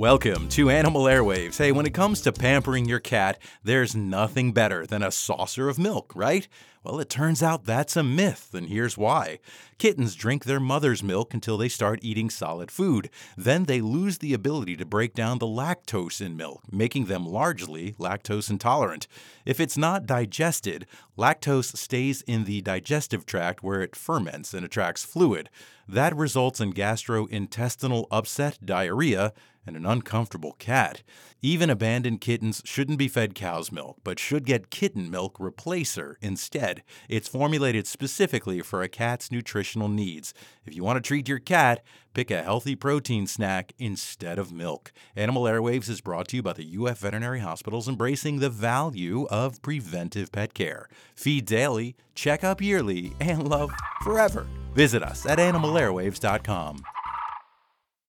Welcome to Animal Airwaves. Hey, when it comes to pampering your cat, there's nothing better than a saucer of milk, right? Well, it turns out that's a myth, and here's why. Kittens drink their mother's milk until they start eating solid food. Then they lose the ability to break down the lactose in milk, making them largely lactose intolerant. If it's not digested, lactose stays in the digestive tract where it ferments and attracts fluid. That results in gastrointestinal upset, diarrhea, and an uncomfortable cat. Even abandoned kittens shouldn't be fed cow's milk, but should get kitten milk replacer instead. It's formulated specifically for a cat's nutritional needs. If you want to treat your cat, pick a healthy protein snack instead of milk. Animal Airwaves is brought to you by the UF Veterinary Hospitals embracing the value of preventive pet care. Feed daily, check up yearly, and love forever. Visit us at animalairwaves.com.